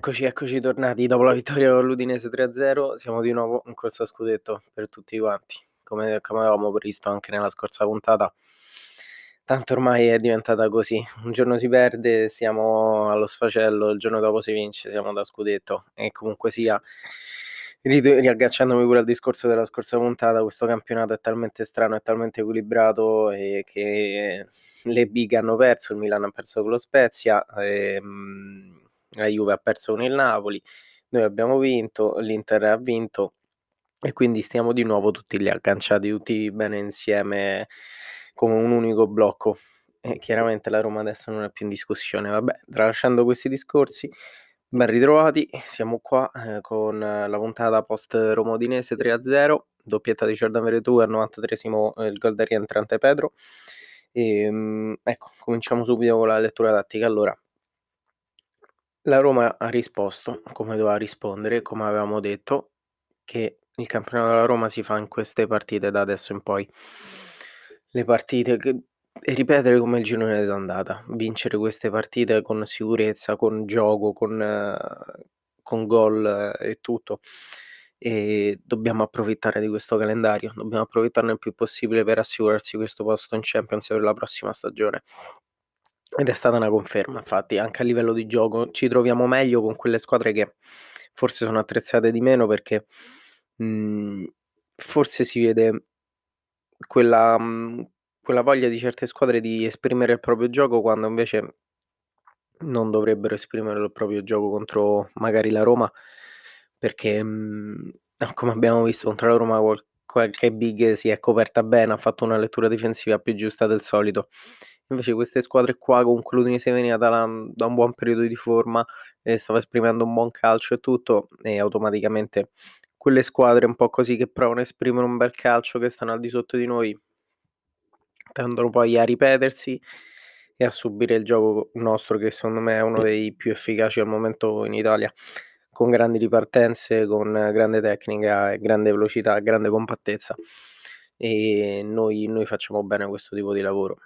Eccoci, eccoci tornati dopo la vittoria con l'Udinese 3-0, siamo di nuovo in corsa scudetto per tutti quanti, come, come avevamo previsto anche nella scorsa puntata. Tanto ormai è diventata così, un giorno si perde, siamo allo sfacello, il giorno dopo si vince, siamo da scudetto e comunque sia, riagganciandomi pure al discorso della scorsa puntata, questo campionato è talmente strano, è talmente equilibrato e che le big hanno perso, il Milan ha perso con lo Spezia. E, ehm, la Juve ha perso con il Napoli, noi abbiamo vinto, l'Inter ha vinto e quindi stiamo di nuovo tutti lì agganciati, tutti bene insieme come un unico blocco. E chiaramente la Roma adesso non è più in discussione. Vabbè, tralasciando questi discorsi, ben ritrovati, siamo qua eh, con la puntata post Romodinese 3-0, doppietta di Jordan Veretù al 93esimo il gol da rientrante Pedro. E, ehm, ecco, cominciamo subito con la lettura tattica. Allora, la Roma ha risposto come doveva rispondere, come avevamo detto, che il campionato della Roma si fa in queste partite da adesso in poi. Le partite che e ripetere come il girone d'andata, vincere queste partite con sicurezza, con gioco, con, con gol e tutto. E dobbiamo approfittare di questo calendario, dobbiamo approfittarne il più possibile per assicurarsi questo posto in Champions per la prossima stagione. Ed è stata una conferma, infatti, anche a livello di gioco. Ci troviamo meglio con quelle squadre che forse sono attrezzate di meno perché mh, forse si vede quella, mh, quella voglia di certe squadre di esprimere il proprio gioco quando invece non dovrebbero esprimere il proprio gioco contro magari la Roma perché mh, come abbiamo visto contro la Roma qualche big si è coperta bene, ha fatto una lettura difensiva più giusta del solito Invece queste squadre qua, comunque l'Udinese veniva da, da un buon periodo di forma, e stava esprimendo un buon calcio e tutto, e automaticamente quelle squadre un po' così che provano a esprimere un bel calcio, che stanno al di sotto di noi, tendono poi a ripetersi e a subire il gioco nostro, che secondo me è uno dei più efficaci al momento in Italia, con grandi ripartenze, con grande tecnica, grande velocità, grande compattezza. E noi, noi facciamo bene questo tipo di lavoro.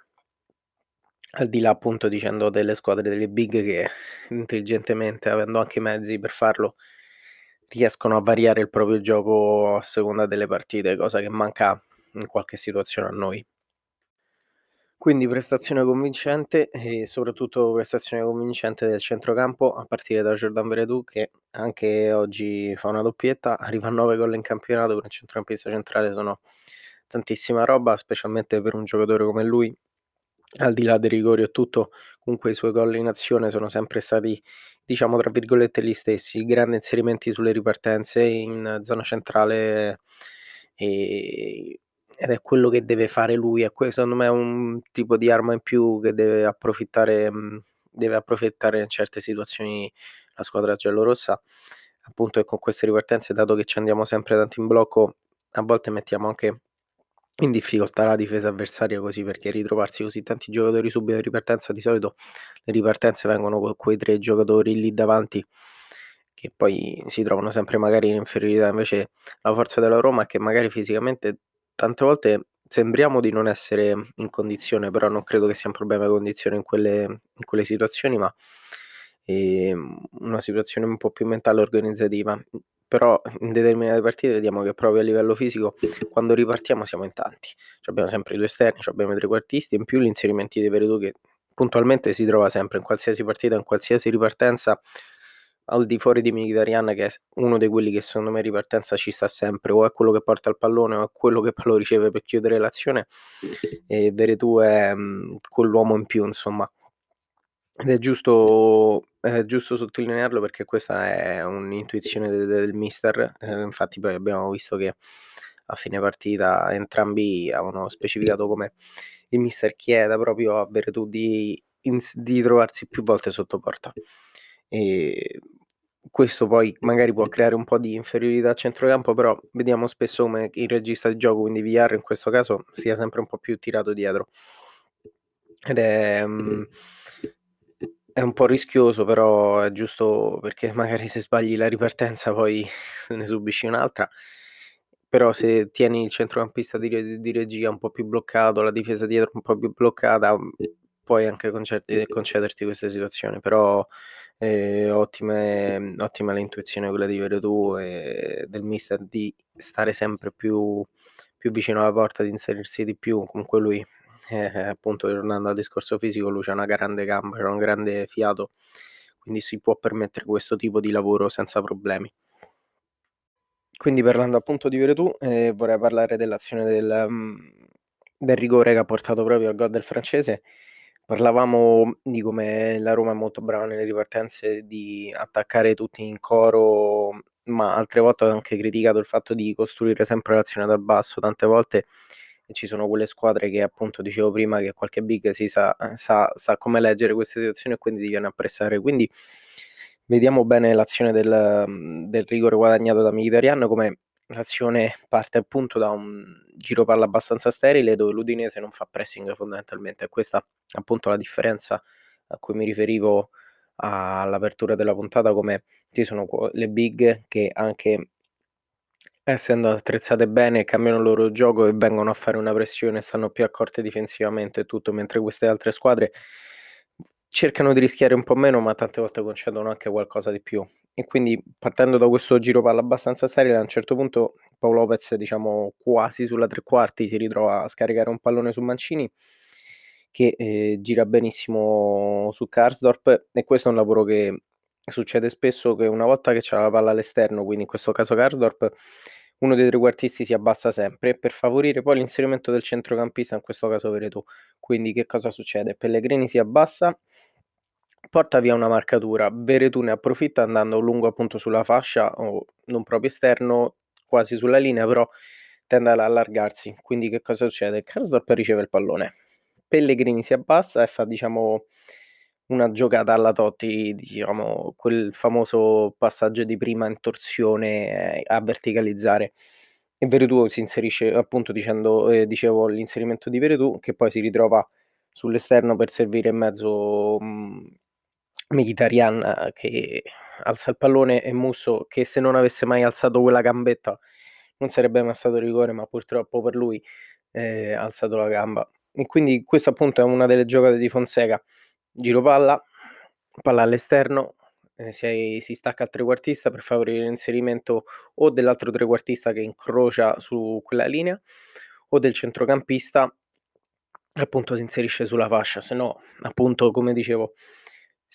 Al di là appunto dicendo delle squadre delle big che intelligentemente, avendo anche i mezzi per farlo, riescono a variare il proprio gioco a seconda delle partite, cosa che manca in qualche situazione a noi. Quindi prestazione convincente e soprattutto prestazione convincente del centrocampo a partire da Jordan Veredù che anche oggi fa una doppietta, arriva a 9 gol in campionato per un centrocampista centrale sono tantissima roba, specialmente per un giocatore come lui al di là dei rigori e tutto, comunque i suoi gol in azione sono sempre stati, diciamo, tra virgolette, gli stessi. Grandi inserimenti sulle ripartenze in zona centrale e, ed è quello che deve fare lui. È secondo me è un tipo di arma in più che deve approfittare, deve approfittare in certe situazioni la squadra giallorossa. Appunto, e con queste ripartenze, dato che ci andiamo sempre tanto in blocco, a volte mettiamo anche in difficoltà la difesa avversaria così perché ritrovarsi così tanti giocatori subito in ripartenza di solito le ripartenze vengono con quei tre giocatori lì davanti che poi si trovano sempre magari in inferiorità. Invece la forza della Roma è che magari fisicamente tante volte sembriamo di non essere in condizione però non credo che sia un problema di condizione in quelle, in quelle situazioni ma ehm, una situazione un po' più mentale organizzativa però in determinate partite vediamo che proprio a livello fisico quando ripartiamo siamo in tanti. abbiamo sempre i due esterni, abbiamo i trequartisti, in più gli inserimenti di Veretù che puntualmente si trova sempre in qualsiasi partita, in qualsiasi ripartenza, al di fuori di Mkhitaryan che è uno di quelli che secondo me ripartenza ci sta sempre, o è quello che porta il pallone o è quello che lo riceve per chiudere l'azione e Veretù è mh, quell'uomo in più insomma. Ed è giusto è giusto sottolinearlo perché questa è un'intuizione de del mister, ehm, infatti poi abbiamo visto che a fine partita entrambi avevano specificato come il mister chieda proprio a Veretù di di trovarsi più volte sotto porta. E questo poi magari può creare un po' di inferiorità a centrocampo, però vediamo spesso come il regista di gioco, quindi Villar in questo caso, sia sempre un po' più tirato dietro. Ed è, mhmm è un po' rischioso, però è giusto perché magari se sbagli la ripartenza poi ne subisci un'altra. Però se tieni il centrocampista di, di regia un po' più bloccato, la difesa dietro un po' più bloccata, puoi anche concederti, concederti queste situazioni. Però ehm, ottime ottima l'intuizione quella di Veretù e del mister di stare sempre più più vicino alla porta, di inserirsi di più. Comunque lui, eh, appunto tornando al discorso fisico, lui c'ha una grande gamba, c'ha un grande fiato, quindi si può permettere questo tipo di lavoro senza problemi. Quindi parlando appunto di Veretù, ehm, vorrei parlare dell'azione del mhmm, del rigore che ha portato proprio al gol del francese. Parlavamo di come la Roma è molto brava nelle ripartenze, di attaccare tutti in coro, ma altre volte ho anche criticato il fatto di costruire sempre l'azione dal basso. Tante volte ci sono quelle squadre che appunto dicevo prima che qualche big si sa sa sa come leggere queste situazioni e quindi ti viene a pressare. Quindi vediamo bene l'azione del mhmm, del rigore guadagnato da Mkhitaryan, come l'azione parte appunto da un giro palla abbastanza sterile, dove l'Udinese non fa pressing fondamentalmente. E questa appunto la differenza a cui mi riferivo all'apertura della puntata, come ci sono le big che anche essendo attrezzate bene cambiano il loro gioco e vengono a fare una pressione, stanno più accorte difensivamente e tutto, mentre queste altre squadre cercano di rischiare un po' meno, ma tante volte concedono anche qualcosa di più. E quindi partendo da questo giro palla abbastanza sterile, a un certo punto Paolo Lopez, diciamo quasi sulla tre quarti, si ritrova a scaricare un pallone su Mancini che eh, gira benissimo su Karsdorp e questo è un lavoro che succede spesso che una volta che c'è la palla all'esterno, quindi in questo caso Karsdorp, uno dei trequartisti si abbassa sempre per favorire poi l'inserimento del centrocampista, in questo caso Veretù. Quindi che cosa succede? Pellegrini si abbassa, porta via una marcatura, Veretù ne approfitta andando lungo appunto sulla fascia o non proprio esterno, quasi sulla linea, però tende ad allargarsi. Quindi che cosa succede? Karsdorp riceve il pallone Pellegrini si abbassa e fa diciamo una giocata alla Totti, diciamo quel famoso passaggio di prima in torsione, ehm, a verticalizzare. E Veretù si inserisce appunto dicendo ehm, dicevo l'inserimento di Veretù che poi si ritrova sull'esterno per servire in mezzo, mhmm, Mkhitaryan che alza il pallone e Musso che se non avesse mai alzato quella gambetta non sarebbe mai stato rigore, ma purtroppo per lui, ehm, ha alzato la gamba. E quindi questa appunto è una delle giocate di Fonseca. Giro palla, palla all'esterno, eh, si, si, stacca al trequartista per favorire l'inserimento o dell'altro trequartista che incrocia su quella linea o del centrocampista appunto si inserisce sulla fascia, se no appunto come dicevo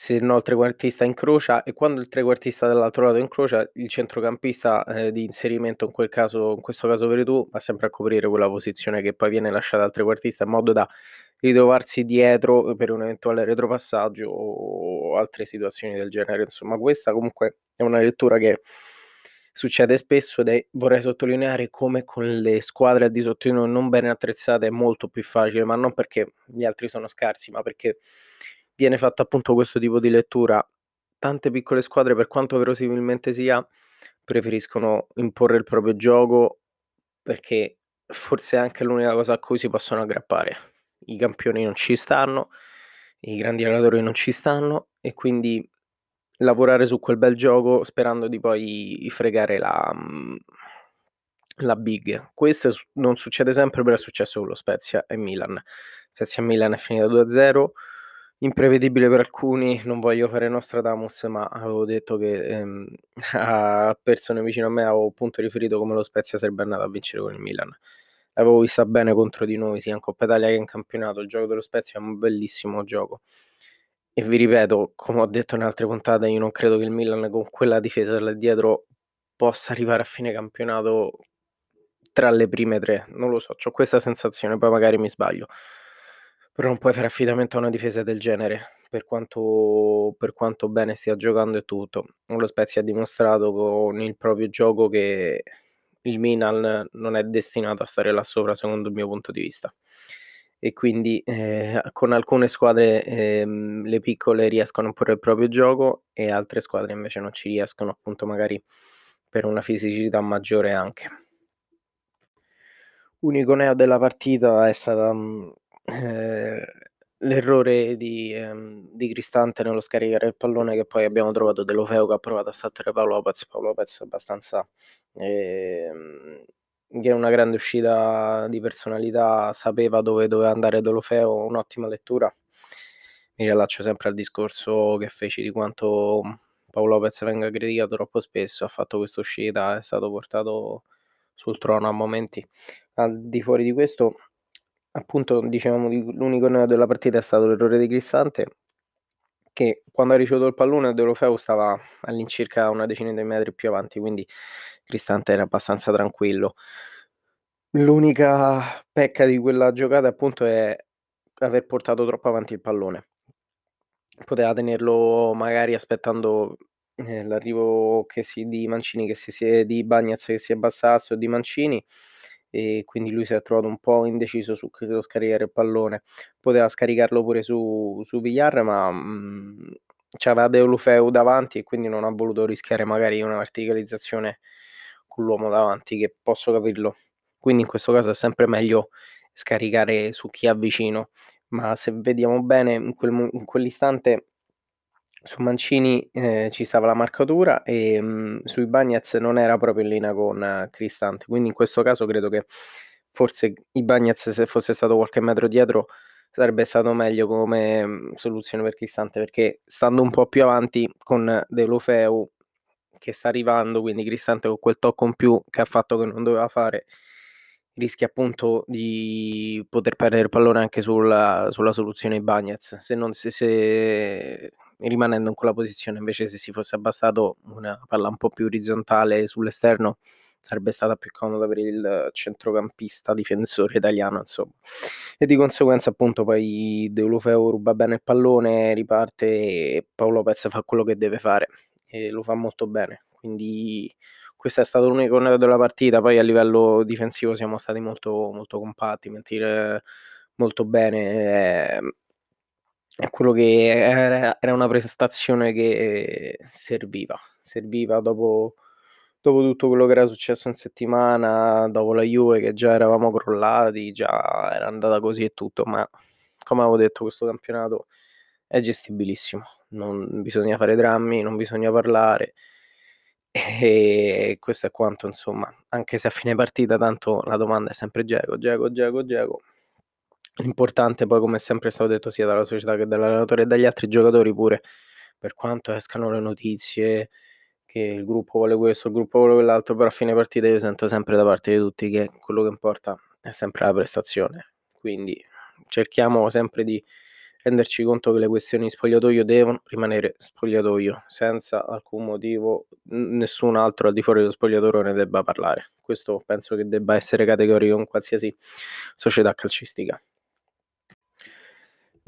se no il trequartista incrocia e quando il trequartista dall'altro lato incrocia il centrocampista eh, di inserimento in quel caso in questo caso Veretù va sempre a coprire quella posizione che poi viene lasciata al trequartista in modo da ritrovarsi dietro per un eventuale retropassaggio o altre situazioni del genere. Insomma questa comunque è una lettura che succede spesso ed è, vorrei sottolineare come con le squadre al di sotto di noi non bene attrezzate è molto più facile ma non perché gli altri sono scarsi ma perché viene fatto appunto questo tipo di lettura. Tante piccole squadre, per quanto verosimilmente sia, preferiscono imporre il proprio gioco perché forse è anche l'unica cosa a cui si possono aggrappare. I campioni non ci stanno, i grandi allenatori non ci stanno e quindi lavorare su quel bel gioco sperando di poi fregare la, mm, la big. Questo non succede sempre, però è successo con lo Spezia e Milan. Spezia e Milan è finita 2-0 imprevedibile per alcuni, non voglio fare Nostradamus, ma avevo detto che ehm, a persone vicino a me avevo appunto riferito come lo Spezia sarebbe andato a vincere con il Milan. L'avevo vista bene contro di noi, sia in Coppa Italia che in campionato. Il gioco dello Spezia è un bellissimo gioco. E vi ripeto, come ho detto in altre puntate, io non credo che il Milan con quella difesa là dietro possa arrivare a fine campionato tra le prime tre. Non lo so, ho questa sensazione, poi magari mi sbaglio. Però non puoi fare affidamento a una difesa del genere, per quanto per quanto bene stia giocando e tutto. Lo Spezia ha dimostrato con il proprio gioco che il Milan non è destinato a stare là sopra secondo il mio punto di vista. E quindi, ehm, con alcune squadre, ehm, le piccole riescono a imporre il proprio gioco e altre squadre invece non ci riescono, appunto magari per una fisicità maggiore anche. Unico neo della partita è stata, eh, l'errore di, ehm, di Cristante nello scaricare il pallone che poi abbiamo trovato Deulofeu che ha provato a saltare Paolo Lopez. Paolo Lopez abbastanza ehm, che è una grande uscita di personalità, sapeva dove doveva andare Deulofeu, un'ottima lettura. mi riallaccio sempre al discorso che feci di quanto Paolo Lopez venga criticato troppo spesso, ha fatto questa uscita, è stato portato sul trono a momenti. Al di fuori di questo, appunto, dicevamo l'unico neo della partita è stato l'errore di Cristante, che quando ha ricevuto il pallone Deulofeu stava all'incirca una decina di metri più avanti, quindi Cristante era abbastanza tranquillo. L'unica pecca di quella giocata appunto è aver portato troppo avanti il pallone. Poteva tenerlo magari aspettando eh, l'arrivo che si, di Mancini che si di Bagnaz che si abbassasse o di Mancini e quindi lui si è trovato un po' indeciso su credo scaricare il pallone. Poteva scaricarlo pure su, su Villar, ma mh, mm, c'aveva Deulufeu davanti e quindi non ha voluto rischiare magari una verticalizzazione con l'uomo davanti, che posso capirlo. Quindi in questo caso è sempre meglio scaricare su chi ha vicino. Ma se vediamo bene, in, quel, in quell'istante su Mancini eh, ci stava la marcatura e mh, mm, sui Bagnets non era proprio in linea con uh, Cristante, quindi in questo caso credo che forse i Bagnets se fosse stato qualche metro dietro sarebbe stato meglio come mh, mm, soluzione per Cristante perché stando un po' più avanti con De Lofeu che sta arrivando, quindi Cristante con quel tocco in più che ha fatto che non doveva fare rischia appunto di poter perdere il pallone anche sulla, sulla soluzione Bagnets. Se, non, se, se rimanendo in quella posizione. Invece, se si fosse abbastato una palla un po' più orizzontale sull'esterno, sarebbe stata più comoda per il centrocampista difensore italiano, insomma. E di conseguenza, appunto, poi Deulofeo ruba bene il pallone, riparte e Paolo Pezza fa quello che deve fare e lo fa molto bene. Quindi questo è stato l'unico neto della partita. Poi a livello difensivo siamo stati molto, molto compatti, mentire molto bene. Eh, è quello che era, era una prestazione che serviva, serviva dopo, dopo tutto quello che era successo in settimana, dopo la Juve che già eravamo crollati, già era andata così e tutto, ma come avevo detto questo campionato è gestibilissimo, non bisogna fare drammi, non bisogna parlare. E questo è quanto insomma, anche se a fine partita tanto la domanda è sempre Geco, Geco, Geco, Geco L'importante poi, come è sempre stato detto sia dalla società che dall'allenatore e dagli altri giocatori pure, per quanto escano le notizie che il gruppo vuole questo, il gruppo vuole quell'altro, però a fine partita io sento sempre da parte di tutti che quello che importa è sempre la prestazione. Quindi cerchiamo sempre di renderci conto che le questioni di spogliatoio devono rimanere spogliatoio, senza alcun motivo, nessun altro al di fuori dello spogliatoio ne debba parlare. Questo penso che debba essere categorico in qualsiasi società calcistica.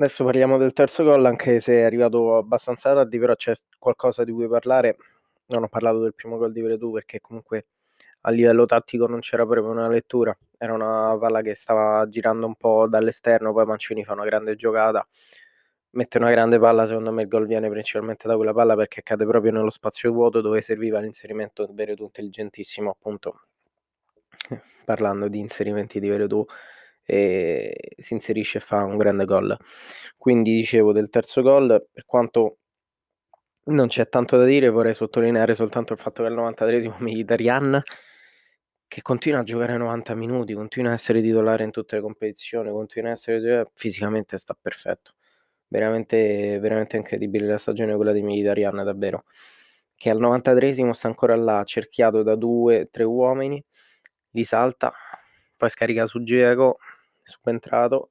Adesso parliamo del terzo gol, anche se è arrivato abbastanza tardi, però c'è qualcosa di cui parlare. Non ho parlato del primo gol di Veretù perché comunque a livello tattico non c'era proprio una lettura, era una palla che stava girando un po' dall'esterno, poi Mancini fa una grande giocata, mette una grande palla, secondo me il gol viene principalmente da quella palla perché cade proprio nello spazio vuoto dove serviva l'inserimento di Veretù intelligentissimo appunto, parlando di inserimenti di Veretù e si inserisce e fa un grande gol. Quindi dicevo del terzo gol, per quanto non c'è tanto da dire, vorrei sottolineare soltanto il fatto che al 93esimo Mkhitaryan che continua a giocare 90 minuti, continua a essere titolare in tutte le competizioni, continua a essere fisicamente sta perfetto. Veramente, veramente incredibile la stagione quella di Mkhitaryan, davvero. Che al 93esimo sta ancora là, cerchiato da due, tre uomini, li salta, poi scarica su Geco, subentrato,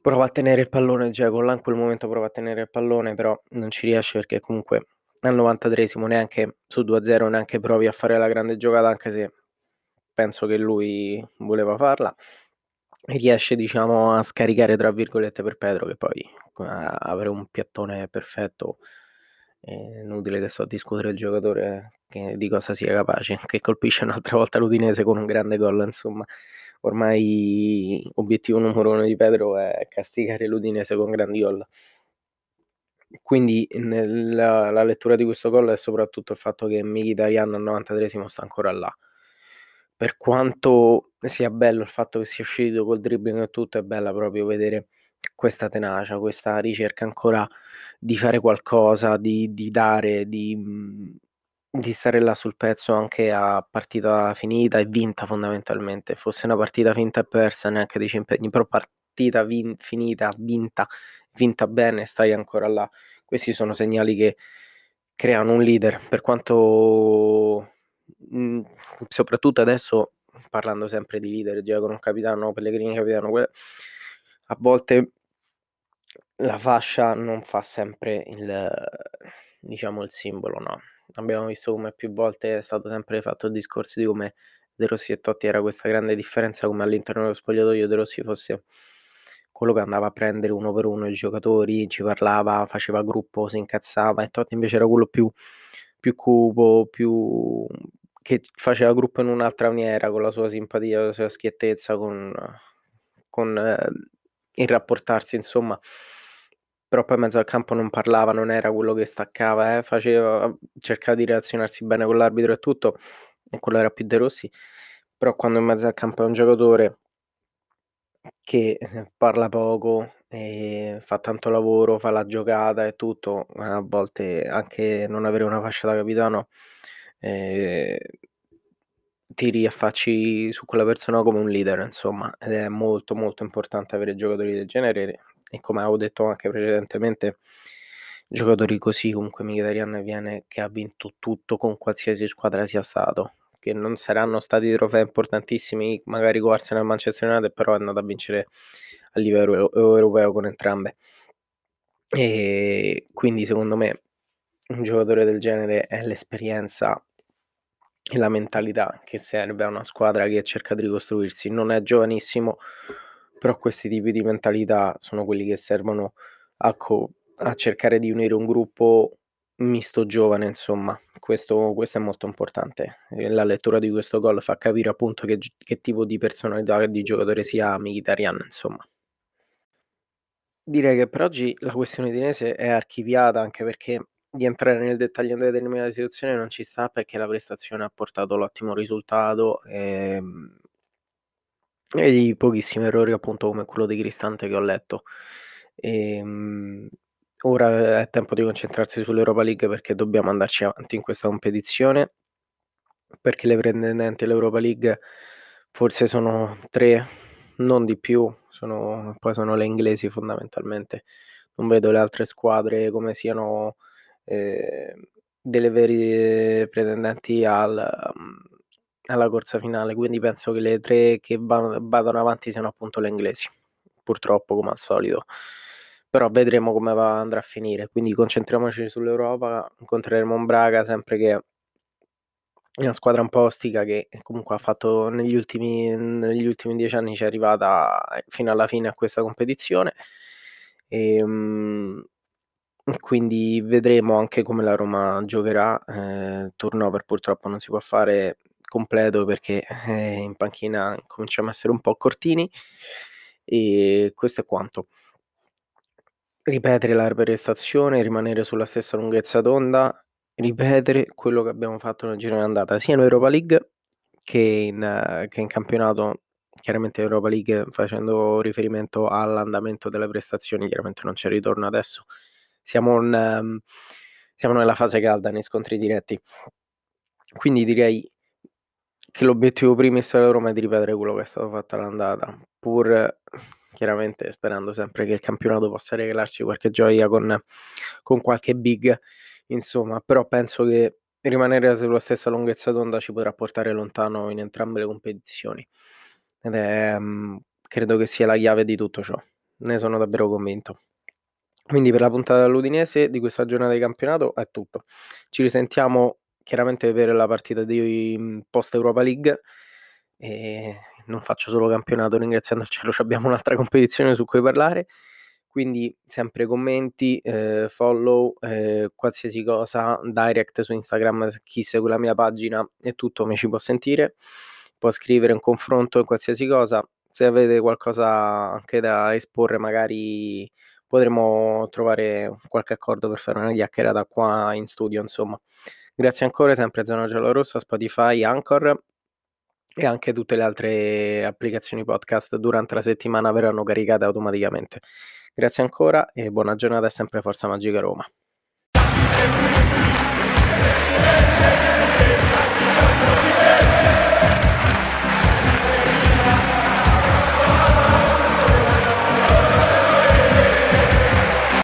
prova a tenere il pallone, Geco là in quel momento prova a tenere il pallone, però non ci riesce perché comunque al 93esimo neanche su 2-0 neanche provi a fare la grande giocata, anche se penso che lui voleva farla. Riesce diciamo a scaricare tra virgolette per Pedro che poi avere un piattone perfetto è inutile che sto a discutere il giocatore che, di cosa sia capace, che colpisce un'altra volta l'Udinese con un grande gol, insomma. Ormai obiettivo numero uno di Pedro è castigare l'Udinese con grandi gol. Quindi nella la lettura di questo gol è soprattutto il fatto che Mkhitaryan al 93esimo sta ancora là. Per quanto sia bello il fatto che sia uscito col dribbling e tutto, è bella proprio vedere questa tenacia, questa ricerca ancora di fare qualcosa, di, di dare, di, mhmm, di stare là sul pezzo anche a partita finita e vinta fondamentalmente. Fosse una partita finta e persa, neanche dici impegni, però partita vin- finita, vinta vinta bene, stai ancora là. Questi sono segnali che creano un leader, per quanto mh, mhmm, soprattutto adesso parlando sempre di leader, Giacomo capitano, Pellegrini capitano, a volte la fascia non fa sempre il diciamo il simbolo, no. Abbiamo visto come più volte è stato sempre fatto il discorso di come De Rossi e Totti era questa grande differenza, come all'interno dello spogliatoio De Rossi fosse quello che andava a prendere uno per uno i giocatori, ci parlava, faceva gruppo, si incazzava, e Totti invece era quello più, più cupo, più che faceva gruppo in un'altra maniera, con la sua simpatia, la sua schiettezza, con, con eh, il rapportarsi, insomma. Però poi in mezzo al campo non parlava, non era quello che staccava, eh, faceva, cercava di relazionarsi bene con l'arbitro e tutto, e quello era più De Rossi. Però quando in mezzo al campo è un giocatore che eh, parla poco, fa tanto lavoro, fa la giocata e tutto, a volte anche non avere una fascia da capitano eh, ti riaffacci su quella persona come un leader, insomma, ed è molto molto importante avere giocatori del genere e come avevo detto anche precedentemente, giocatori così comunque Mkhitaryan viene che ha vinto tutto con qualsiasi squadra sia stato, che non saranno stati trofei importantissimi, magari con Arsenal e Manchester United, però è andato a vincere a livello europeo con entrambe. E quindi secondo me un giocatore del genere è l'esperienza e la mentalità che serve a una squadra che cerca di ricostruirsi. Non è giovanissimo, però questi tipi di mentalità sono quelli che servono a, co- a cercare di unire un gruppo misto giovane, insomma, questo, questo, è molto importante. La lettura di questo gol fa capire appunto che, che tipo di personalità di giocatore sia Mkhitaryan, insomma. Direi che per oggi la questione udinese è archiviata anche perché di entrare nel dettaglio di determinate situazioni non ci sta perché la prestazione ha portato l'ottimo risultato ehm, e gli pochissimi errori appunto come quello di Cristante che ho letto. Ehm, ora è tempo di concentrarsi sull'Europa League perché dobbiamo andarci avanti in questa competizione perché le pretendenti all'Europa League forse sono tre, non di più, sono, poi sono le inglesi fondamentalmente. Non vedo le altre squadre come siano eh, delle vere pretendenti al, alla corsa finale, quindi penso che le tre che vadano avanti siano appunto le inglesi, purtroppo come al solito. Però vedremo come va, andrà a finire, quindi concentriamoci sull'Europa, incontreremo un Braga sempre che è una squadra un po' ostica che comunque ha fatto negli ultimi, negli ultimi dieci anni ci è arrivata fino alla fine a questa competizione. E, ehm, quindi vedremo anche come la Roma giocherà. Eh, turnover purtroppo non si può fare completo perché eh, in panchina cominciamo a essere un po' cortini. E questo è quanto. Ripetere la prestazione, rimanere sulla stessa lunghezza d'onda, ripetere quello che abbiamo fatto nel giro d'andata, sia in Europa League che in, che in campionato chiaramente Europa League facendo riferimento all'andamento delle prestazioni, chiaramente non c'è ritorno adesso, siamo, in, um, siamo nella fase calda nei scontri diretti. Quindi direi che l'obiettivo primis della Roma è di ripetere quello che è stato fatto all'andata, pur chiaramente sperando sempre che il campionato possa regalarci qualche gioia con, con qualche big, insomma, però penso che rimanere sulla stessa lunghezza d'onda ci potrà portare lontano in entrambe le competizioni ed è, mm, credo che sia la chiave di tutto ciò, ne sono davvero convinto. Quindi per la puntata dell'Udinese di questa giornata di campionato è tutto. Ci risentiamo chiaramente per la partita di mm, post Europa League. E non faccio solo campionato, ringraziando il cielo, abbiamo un'altra competizione su cui parlare. Quindi sempre commenti, eh, follow, eh, qualsiasi cosa, direct su Instagram, chi segue la mia pagina e tutto mi ci può sentire, può scrivere un confronto qualsiasi cosa. Se avete qualcosa anche da esporre, magari potremo trovare qualche accordo per fare una chiacchierata qua in studio, insomma. Grazie ancora, sempre Zona Giallorossa, Spotify, Anchor e anche tutte le altre applicazioni podcast durante la settimana verranno caricate automaticamente. Grazie ancora e buona giornata e sempre Forza Magica Roma.